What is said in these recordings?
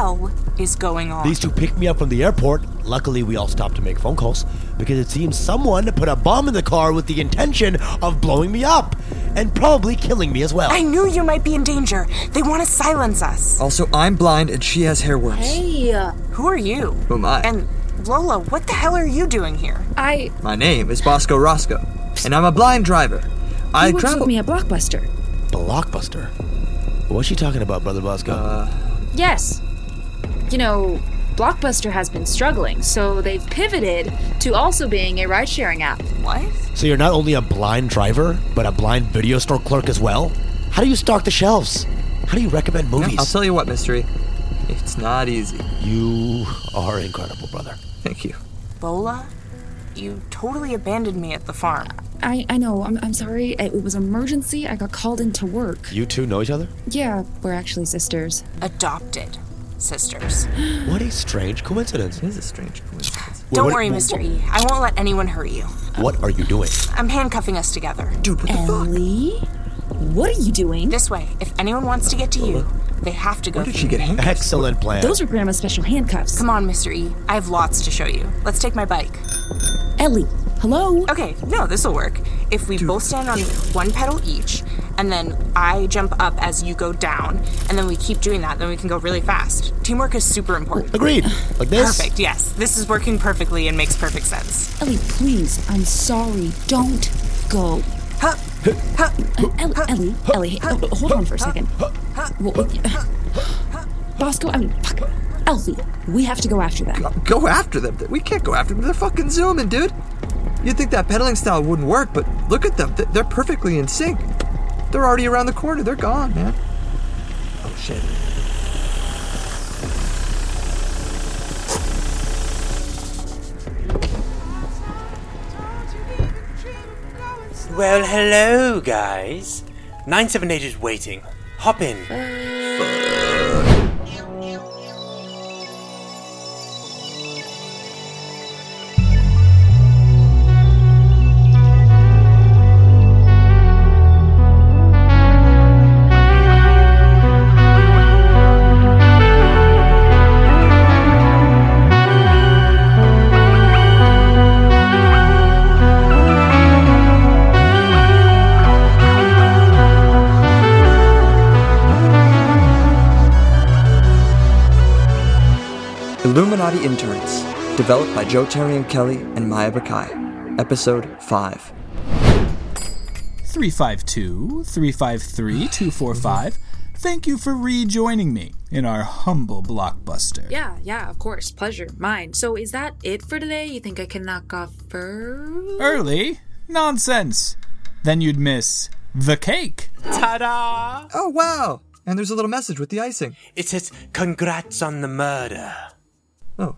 hell is going on? These two picked me up from the airport. Luckily, we all stopped to make phone calls because it seems someone put a bomb in the car with the intention of blowing me up and probably killing me as well. I knew you might be in danger. They want to silence us. Also, I'm blind and she has hair worms. Hey, uh, Who are you? Who am I? And Lola, what the hell are you doing here? I. My name is Bosco Roscoe, and I'm a blind driver. I He works travel. with me at Blockbuster. Blockbuster. What's she talking about, Brother Bosco? Uh, Yes. You know, Blockbuster has been struggling, so they've pivoted to also being a ride sharing app. What? so you're not only a blind driver, but a blind video store clerk as well? How do you stock the shelves? How do you recommend yeah, movies? I'll tell you what, Mystery. It's not easy. you are incredible, brother. Thank you. Lola? You totally abandoned me at the farm. I, I know, I'm, I'm sorry. It was emergency. I got called into work. You two know each other? Yeah, we're actually sisters. Adopted sisters. What a strange coincidence. It is a strange coincidence. Don't what- worry, Mr. E. I won't let anyone hurt you. What are you doing? I'm handcuffing us together. Dude, what the fuck? Ellie? What are you doing? This way, if anyone wants to get to you, they have to go Where did she get me. handcuffs? Excellent plan. Those are Grandma's special handcuffs. Come on, Mr. E. I have lots to show you. Let's take my bike. Ellie, hello? Okay, no, this'll work. If we both stand on one pedal each, and then I jump up as you go down, and then we keep doing that, then we can go really fast. Teamwork is super important. Agreed. Like this? Perfect, yes. This is working perfectly and makes perfect sense. Ellie, please, I'm sorry. Don't go. Huh, huh, Uh, Ellie, Ellie, Ellie, hey, oh, hold on for a second. Well, uh, Bosco, I mean, fuck. Elfie, we have to go after them. Go after them. We can't go after them. They're fucking zooming, dude. You'd think that pedaling style wouldn't work, but look at them. They're perfectly in sync. They're already around the corner. They're gone, man. Oh, shit. Well, hello, guys. 978 is waiting. Hop in. Uh, Illuminati Interns, developed by Joe Terry and Kelly and Maya Bakai. Episode 5. 352 353 245. Thank you for rejoining me in our humble blockbuster. Yeah, yeah, of course. Pleasure. Mine. So is that it for today? You think I can knock off first? Early? Nonsense. Then you'd miss the cake. Ta-da! Oh, wow. And there's a little message with the icing. It says, congrats on the murder. Oh,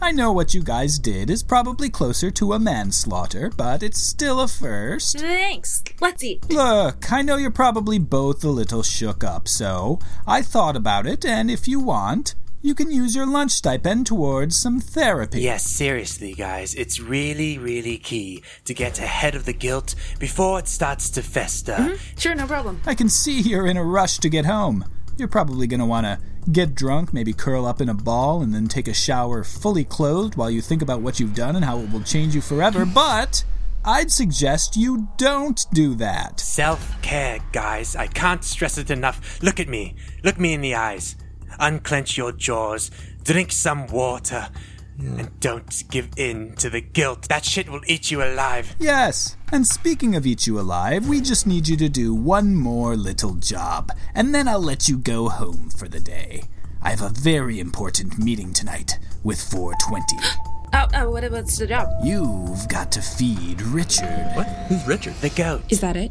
I know what you guys did is probably closer to a manslaughter, but it's still a first. Thanks. Let's eat. Look, I know you're probably both a little shook up, so I thought about it, and if you want, you can use your lunch stipend towards some therapy. Yes, seriously, guys, it's really, really key to get ahead of the guilt before it starts to fester. Mm-hmm. Sure, no problem. I can see you're in a rush to get home. You're probably going to want to get drunk, maybe curl up in a ball, and then take a shower fully clothed while you think about what you've done and how it will change you forever. But I'd suggest you don't do that. Self care, guys. I can't stress it enough. Look at me. Look me in the eyes. Unclench your jaws. Drink some water. And don't give in to the guilt. That shit will eat you alive. Yes, and speaking of Eat You Alive, we just need you to do one more little job, and then I'll let you go home for the day. I have a very important meeting tonight with 420. Oh, oh, what, what's the job? You've got to feed Richard. what? Who's Richard? The goat. Is that it?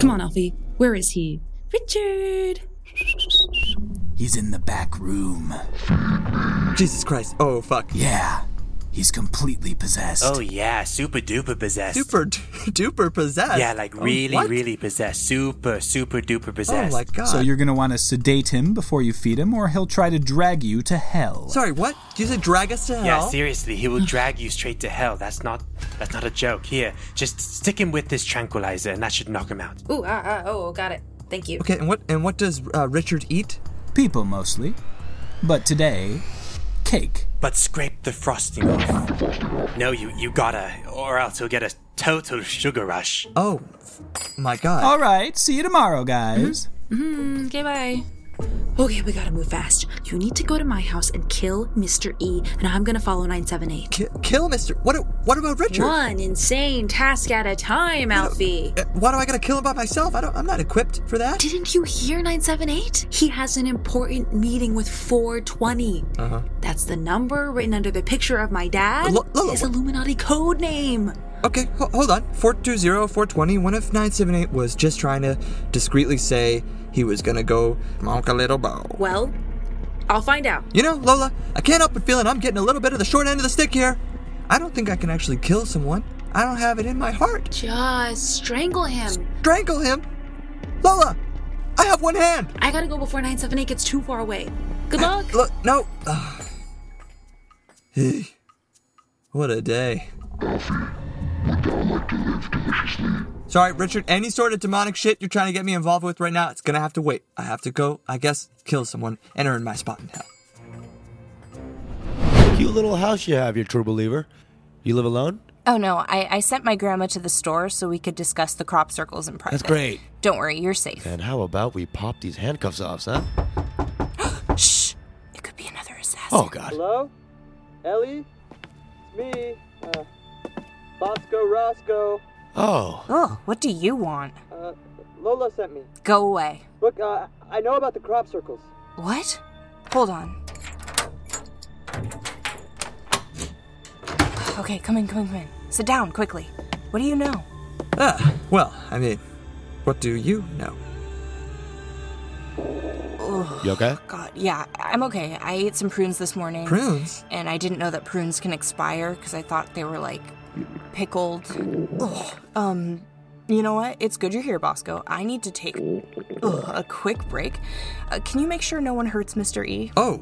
Come on, oh. Alfie. Where is he? Richard. He's in the back room. Jesus Christ. Oh, fuck. Yeah, he's completely possessed. Oh, yeah. Super duper possessed. Super d- duper possessed. Yeah, like Oh, really, what? really possessed. Super, super duper possessed. Oh, my God. So you're gonna want to sedate him before you feed him, or he'll try to drag you to hell. Sorry, what? Did you say drag us to hell? Yeah, seriously, he will drag you straight to hell. That's not that's not a joke. Here, just stick him with this tranquilizer and that should knock him out. Ooh, ah, ah, oh, got it. Thank you. Okay, and what and what does uh, Richard eat? People mostly. But today, cake. But scrape the frosting off. No, you, you gotta, or else you'll get a total sugar rush. Oh, my God. All right, see you tomorrow, guys. Hmm. Okay, bye. Okay, we gotta move fast. You need to go to my house and kill Mr. E, and I'm gonna follow 978. Ki- kill Mr. What? What about Richard? One insane task at a time, Alfie. Uh, Why do I gotta kill him by myself? I don't. I'm not equipped for that. Didn't you hear 978? He has an important meeting with 420. Uh-huh. That's the number written under the picture of my dad. Lo- Lola, His what- Illuminati code name. Okay, ho- hold on. 420, 420. One of 978 was just trying to discreetly say he was gonna go monk a little bow. Well, I'll find out. You know, Lola, I can't help but feeling I'm getting a little bit of the short end of the stick here. I don't think I can actually kill someone. I don't have it in my heart. Just strangle him. Strangle him? Lola, I have one hand. I gotta go before 978 gets too far away. Good ah, luck. Look, no. Ugh. Hey, what a day. Sorry, Richard, any sort of demonic shit you're trying to get me involved with right now, it's gonna have to wait. I have to go, I guess, kill someone and earn my spot in hell. Cute little house you have, you true believer. You live alone? Oh no, I, I sent my grandma to the store so we could discuss the crop circles in private. That's great. Don't worry, you're safe. And how about we pop these handcuffs off, huh? Shh. It could be another assassin. Oh, God. Hello? Ellie? It's me, uh, Bosco Roscoe. Oh. Oh, what do you want? Uh, Lola sent me. Go away. Look, uh, I know about the crop circles. What? Hold on. Okay, come in, come in, come in. Sit down, quickly. What do you know? Ah, well, I mean, what do you know? You okay? God, yeah, I'm okay. I ate some prunes this morning. Prunes? And I didn't know that prunes can expire because I thought they were like pickled. Ugh. Um, you know what? It's good you're here, Bosco. I need to take ugh, a quick break. Uh, can you make sure no one hurts Mr. E? Oh.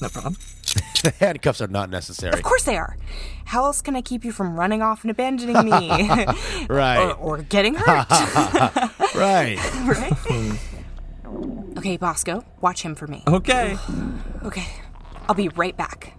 No problem. the handcuffs are not necessary. Of course they are. How else can I keep you from running off and abandoning me? Right. or, or getting hurt, right. right? okay, Bosco, watch him for me. Okay. Okay, I'll be right back.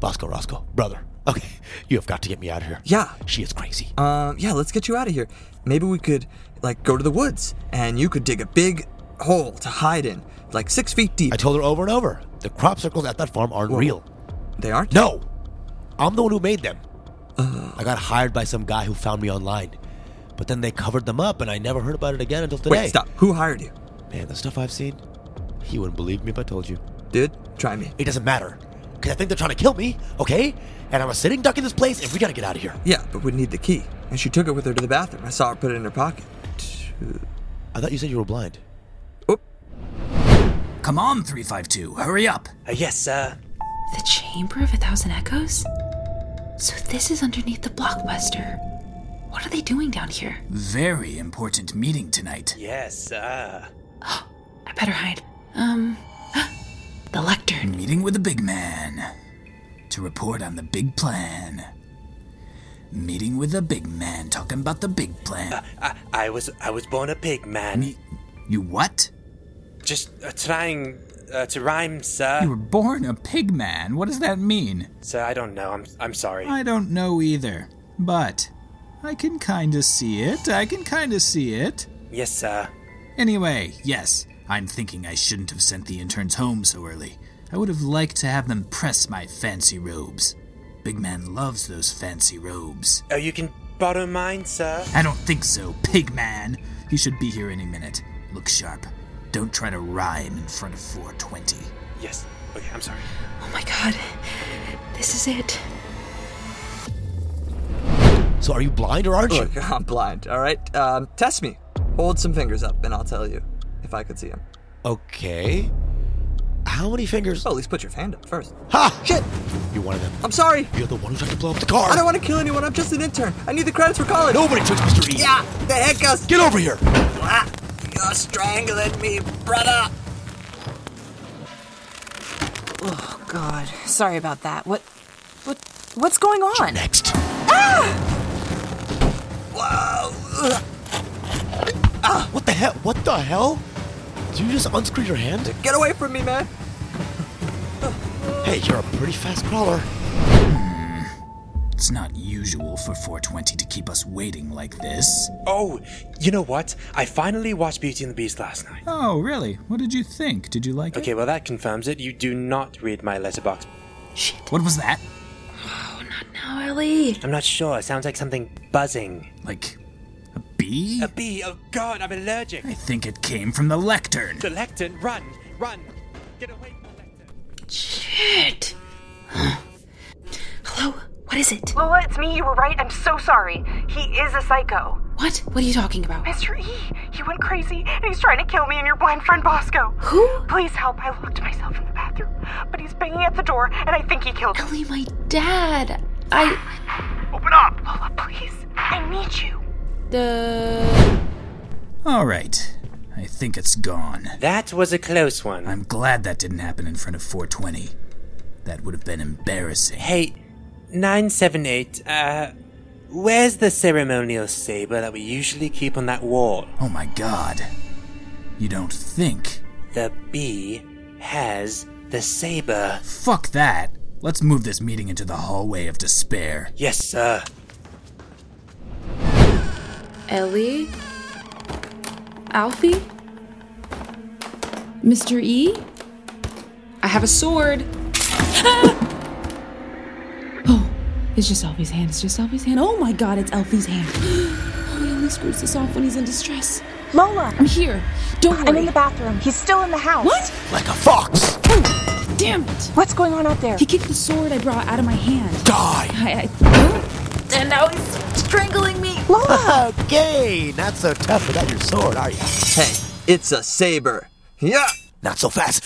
Bosco Roscoe, brother. Okay, you have got to get me out of here. Yeah. She is crazy. Um, yeah, let's get you out of here. Maybe we could, like, go to the woods and you could dig a big hole to hide in, like six feet deep. I told her over and over. The crop circles at that farm aren't real. They aren't? No, I'm the one who made them. I got hired by some guy who found me online, but then they covered them up, and I never heard about it again until today. Wait, stop. Who hired you? Man, the stuff I've seen, he wouldn't believe me if I told you. Dude, try me. It doesn't matter, because I think they're trying to kill me. Okay, and I'm a sitting duck in this place, and we gotta get out of here. Yeah, but we'd need the key. And she took it with her to the bathroom. I saw her put it in her pocket. I thought you said you were blind. Oop. Come on, 352, hurry up. Uh, yes, sir. The Chamber of a Thousand Echoes? So this is underneath the blockbuster. What are they doing down here? Very important meeting tonight. Yes, sir. I better hide. Um, the lectern. Meeting with the big man to report on the big plan. Meeting with the big man, talking about the big plan. I, I was I was born a pig, man. Me- you what? Just uh, trying uh, to rhyme, sir. You were born a pig man. What does that mean? Sir, I don't know. I'm I'm sorry. I don't know either. But I can kinda see it. I can kinda see it. Yes, sir. Anyway, yes, I'm thinking I shouldn't have sent the interns home so early. I would have liked to have them press my fancy robes. Big man loves those fancy robes. Oh, you can borrow mine, sir. I don't think so, pig man. He should be here any minute. Look sharp. Don't try to rhyme in front of 420. Yes. Okay, I'm sorry. Oh my god. This is it. So are you blind or aren't you? Look, I'm blind, all right? Um, test me. Hold some fingers up, and I'll tell you if I could see him. Okay. How many fingers? Well, at least put your hand up first. Ha! Shit! You're one of them. I'm sorry. You're the one who tried to blow up the car. I don't want to kill anyone. I'm just an intern. I need the credits for college. Nobody took Mr. E. Yeah, the handcuffs. Get over here. Ah, You're strangling me, brother. Oh God, sorry about that. What, what, what's going on? Next. Ah! Whoa. Ah! What the hell? What the hell? Did you just unscrew your hand? Get away from me, man! Hey, you're a pretty fast crawler. It's not usual for 420 to keep us waiting like this. Oh, you know what? I finally watched Beauty and the Beast last night. Oh, really? What did you think? Did you like it? Okay, well, that confirms it. You do not read my Letterboxd. Shit. What was that? Oh, not now, Ellie. I'm not sure. It sounds like something buzzing. Like a bee? A bee. Oh, God, I'm allergic. I think it came from the lectern. The lectern. Run. Run. Get away from the lectern. Shit. Hello? What is it? Lola, it's me. You were right. I'm so sorry. He is a psycho. What? What are you talking about? Mr. E, he went crazy and he's trying to kill me and your blind friend Bosco. Who? Please help. I locked myself in the bathroom, but he's banging at the door and I think he killed him. Ellie, my dad. I. Open up! Lola, please. I need you. The. All right. I think it's gone. That was a close one. I'm glad that didn't happen in front of 420. That would have been embarrassing. Hey, 978, uh, where's the ceremonial saber that we usually keep on that wall? Oh my god. You don't think? The bee has the saber. Fuck that. Let's move this meeting into the hallway of despair. Yes, sir. Ellie? Alfie? Mr. E? I have a sword. oh, it's just Alfie's hand. It's just Alfie's hand. Oh my god, it's Alfie's hand. Oh, he only screws this off when he's in distress. Lola, I'm here. Don't worry. I'm in the bathroom. He's still in the house. What? Like a fox. Oh, damn it! What's going on out there? He kicked the sword I brought out of my hand. Die. I, I, and now he's strangling me. Lola! Okay, not so tough without your sword, are you? Hey, it's a saber. Yeah! Not so fast.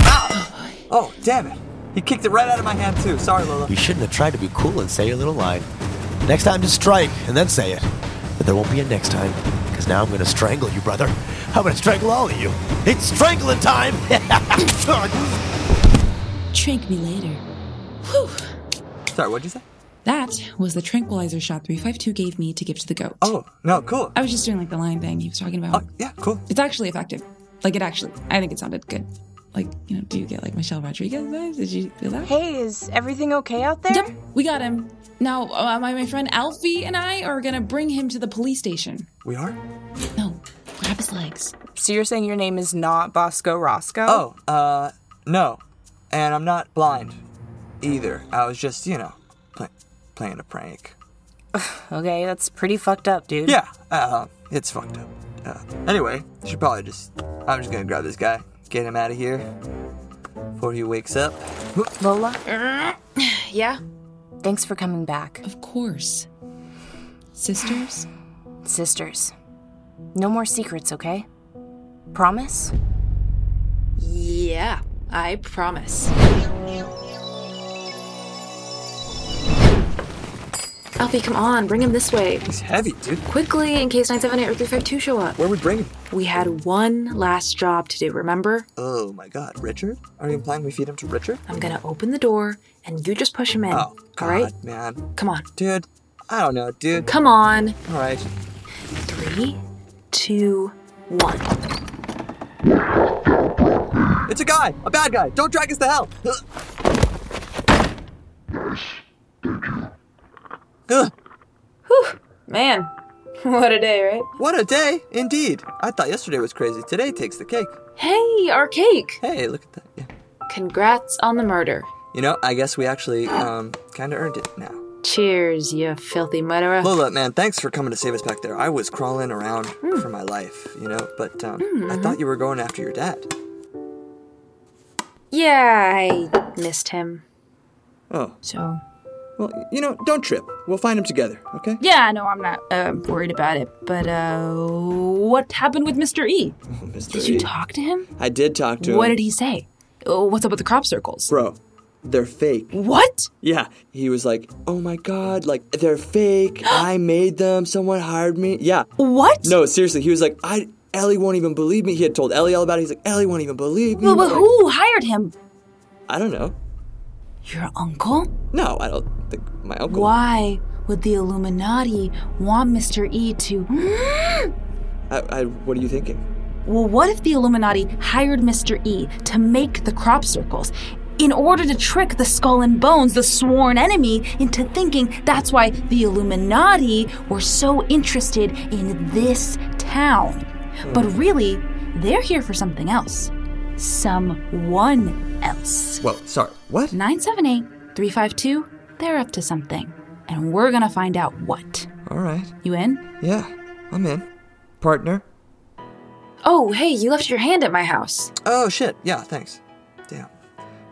Ah. Oh, damn it. He kicked it right out of my hand, too. Sorry, Lola. You shouldn't have tried to be cool and say your little line. Next time, just strike and then say it. But there won't be a next time, because now I'm going to strangle you, brother. I'm going to strangle all of you. It's strangling time! Trank me later. Whew. Sorry, what'd you say? That was the tranquilizer shot 352 gave me to give to the goat. Oh, no, cool. I was just doing like the line thing he was talking about. Oh, yeah, cool. It's actually effective. Like it actually, I think it sounded good. Like, you know, do you get like Michelle Rodriguez vibes? Did you feel that? Hey, is everything okay out there? Yep, we got him. Now, uh, my, my friend Alfie and I are gonna bring him to the police station. We are? No, grab his legs. So you're saying your name is not Bosco Roscoe? Oh, uh, no. And I'm not blind either. I was just, you know, play, playing a prank. Okay, that's pretty fucked up, dude. Yeah, uh, it's fucked up. Uh, anyway, I should probably just. I'm just gonna grab this guy, get him out of here before he wakes up. Lola, Yeah, thanks for coming back. of course. Sisters? Sisters, no more secrets, okay? Promise? Yeah, I promise. Alfie, come on, bring him this way. He's heavy, dude. Quickly, in case 978 or 352 show up. Where would we bring him? We had one last job to do, remember? Oh my god, Richard? Are you implying we feed him to Richard? I'm gonna open the door and you just push him in. Oh, God, all right? man. Come on. Dude, I don't know, dude. Come on. Alright. Three, two, one. It's a guy! A bad guy! Don't drag us to hell! Ugh, Man, what a day, right? what a day, indeed. I thought yesterday was crazy. Today takes the cake. Hey, our cake! Hey, look at that. Yeah. Congrats on the murder. You know, I guess we actually, um, kinda earned it now. Cheers, you filthy murderer. Lola, man, thanks for coming to save us back there. I was crawling around for my life, you know, but um, I thought you were going after your dad. Yeah, I missed him. Oh, So. Well, you know, don't trip. We'll find him together, okay? Yeah, no, I'm not uh, worried about it. But, uh, what happened with Mr. E? Mr. Did you E. talk to him? I did talk to him. What did he say? Oh, what's up with the crop circles? Bro, they're fake. What? Yeah, he was like, oh my god, like, they're fake. I made them. Someone hired me. Yeah. What? No, seriously, he was like, I. Ellie won't even believe me. He had told Ellie all about it. He's like, Ellie won't even believe me. Well, but Like, who hired him? I don't know. Your uncle? No, I don't think my uncle. Why would the Illuminati want Mr. E to. I, I, what are you thinking? Well, what if the Illuminati hired Mr. E to make the crop circles in order to trick the Skull and Bones, the sworn enemy, into thinking that's why the Illuminati were so interested in this town? But hmm. really, they're here for something else. Someone else. Well, sorry. What? 978 352, they're up to something. And we're gonna find out what. All right. You in? Yeah, I'm in. Partner? Oh, hey, you left your hand at my house. Oh, shit. Yeah, thanks. Damn.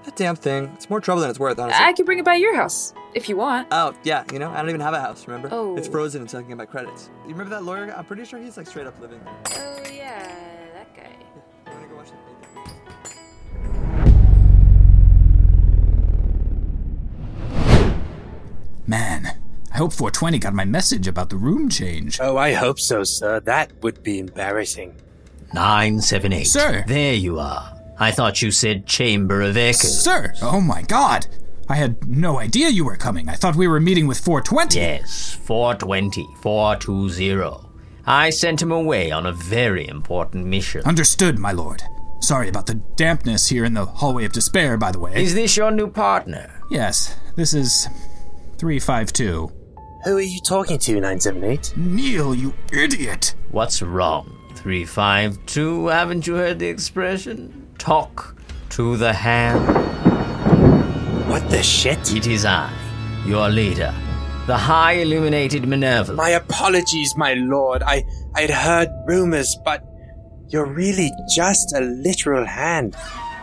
That damn thing. It's more trouble than it's worth, honestly. I could bring it by your house if you want. Oh, yeah, you know, I don't even have a house, remember? Oh. It's frozen until I can get my credits. You remember that lawyer? I'm pretty sure he's like straight up living. Oh, yeah, that guy. Man, I hope 420 got my message about the room change. Oh, I hope so, sir. That would be embarrassing. 978. Sir. There you are. I thought you said Chamber of Echoes. Sir, oh my god. I had no idea you were coming. I thought we were meeting with 420. Yes, 420, 420. I sent him away on a very important mission. Understood, my lord. Sorry about the dampness here in the hallway of despair, by the way. Is this your new partner? yes, this is 352. Who are you talking to, 978? Neil, you idiot! What's wrong? 352? Haven't you heard the expression? Talk to the hand. What the shit? It is I, your leader, the High Illuminated Minerva. My apologies, my lord. I I'd heard rumors, but you're really just a literal hand.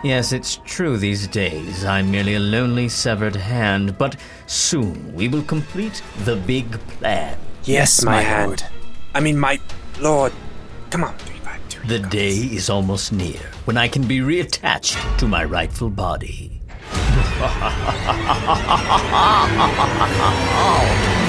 Yes, it's true these days. I'm merely a lonely severed hand, but soon we will complete the big plan. Yes, my, my hand. lord. I mean, my lord. Come on, 352. The day is almost near when I can be reattached to my rightful body.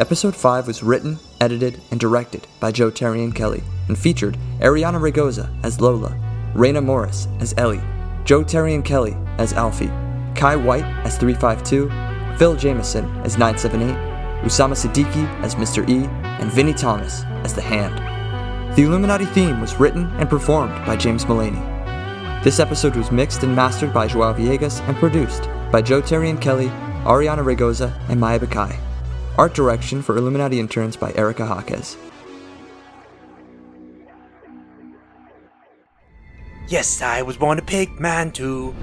Episode 5 was written, edited, and directed by Joe Terry and Kelly, and featured Ariana Ragoza as Lola, Raina Morris as Ellie, Joe Terry and Kelly as Alfie, Kai White as 352, Phil Jameson as 978, Usama Siddiqui as Mr. E, and Vinnie Thomas as The Hand. The Illuminati theme was written and performed by James Mullaney. This episode was mixed and mastered by Joao Villegas and produced by Joe Terry and Kelly, Ariana Ragoza, and Maya Bakai. Art direction for Illuminati interns by Erica Jaquez. Yes, I was born a pig man too.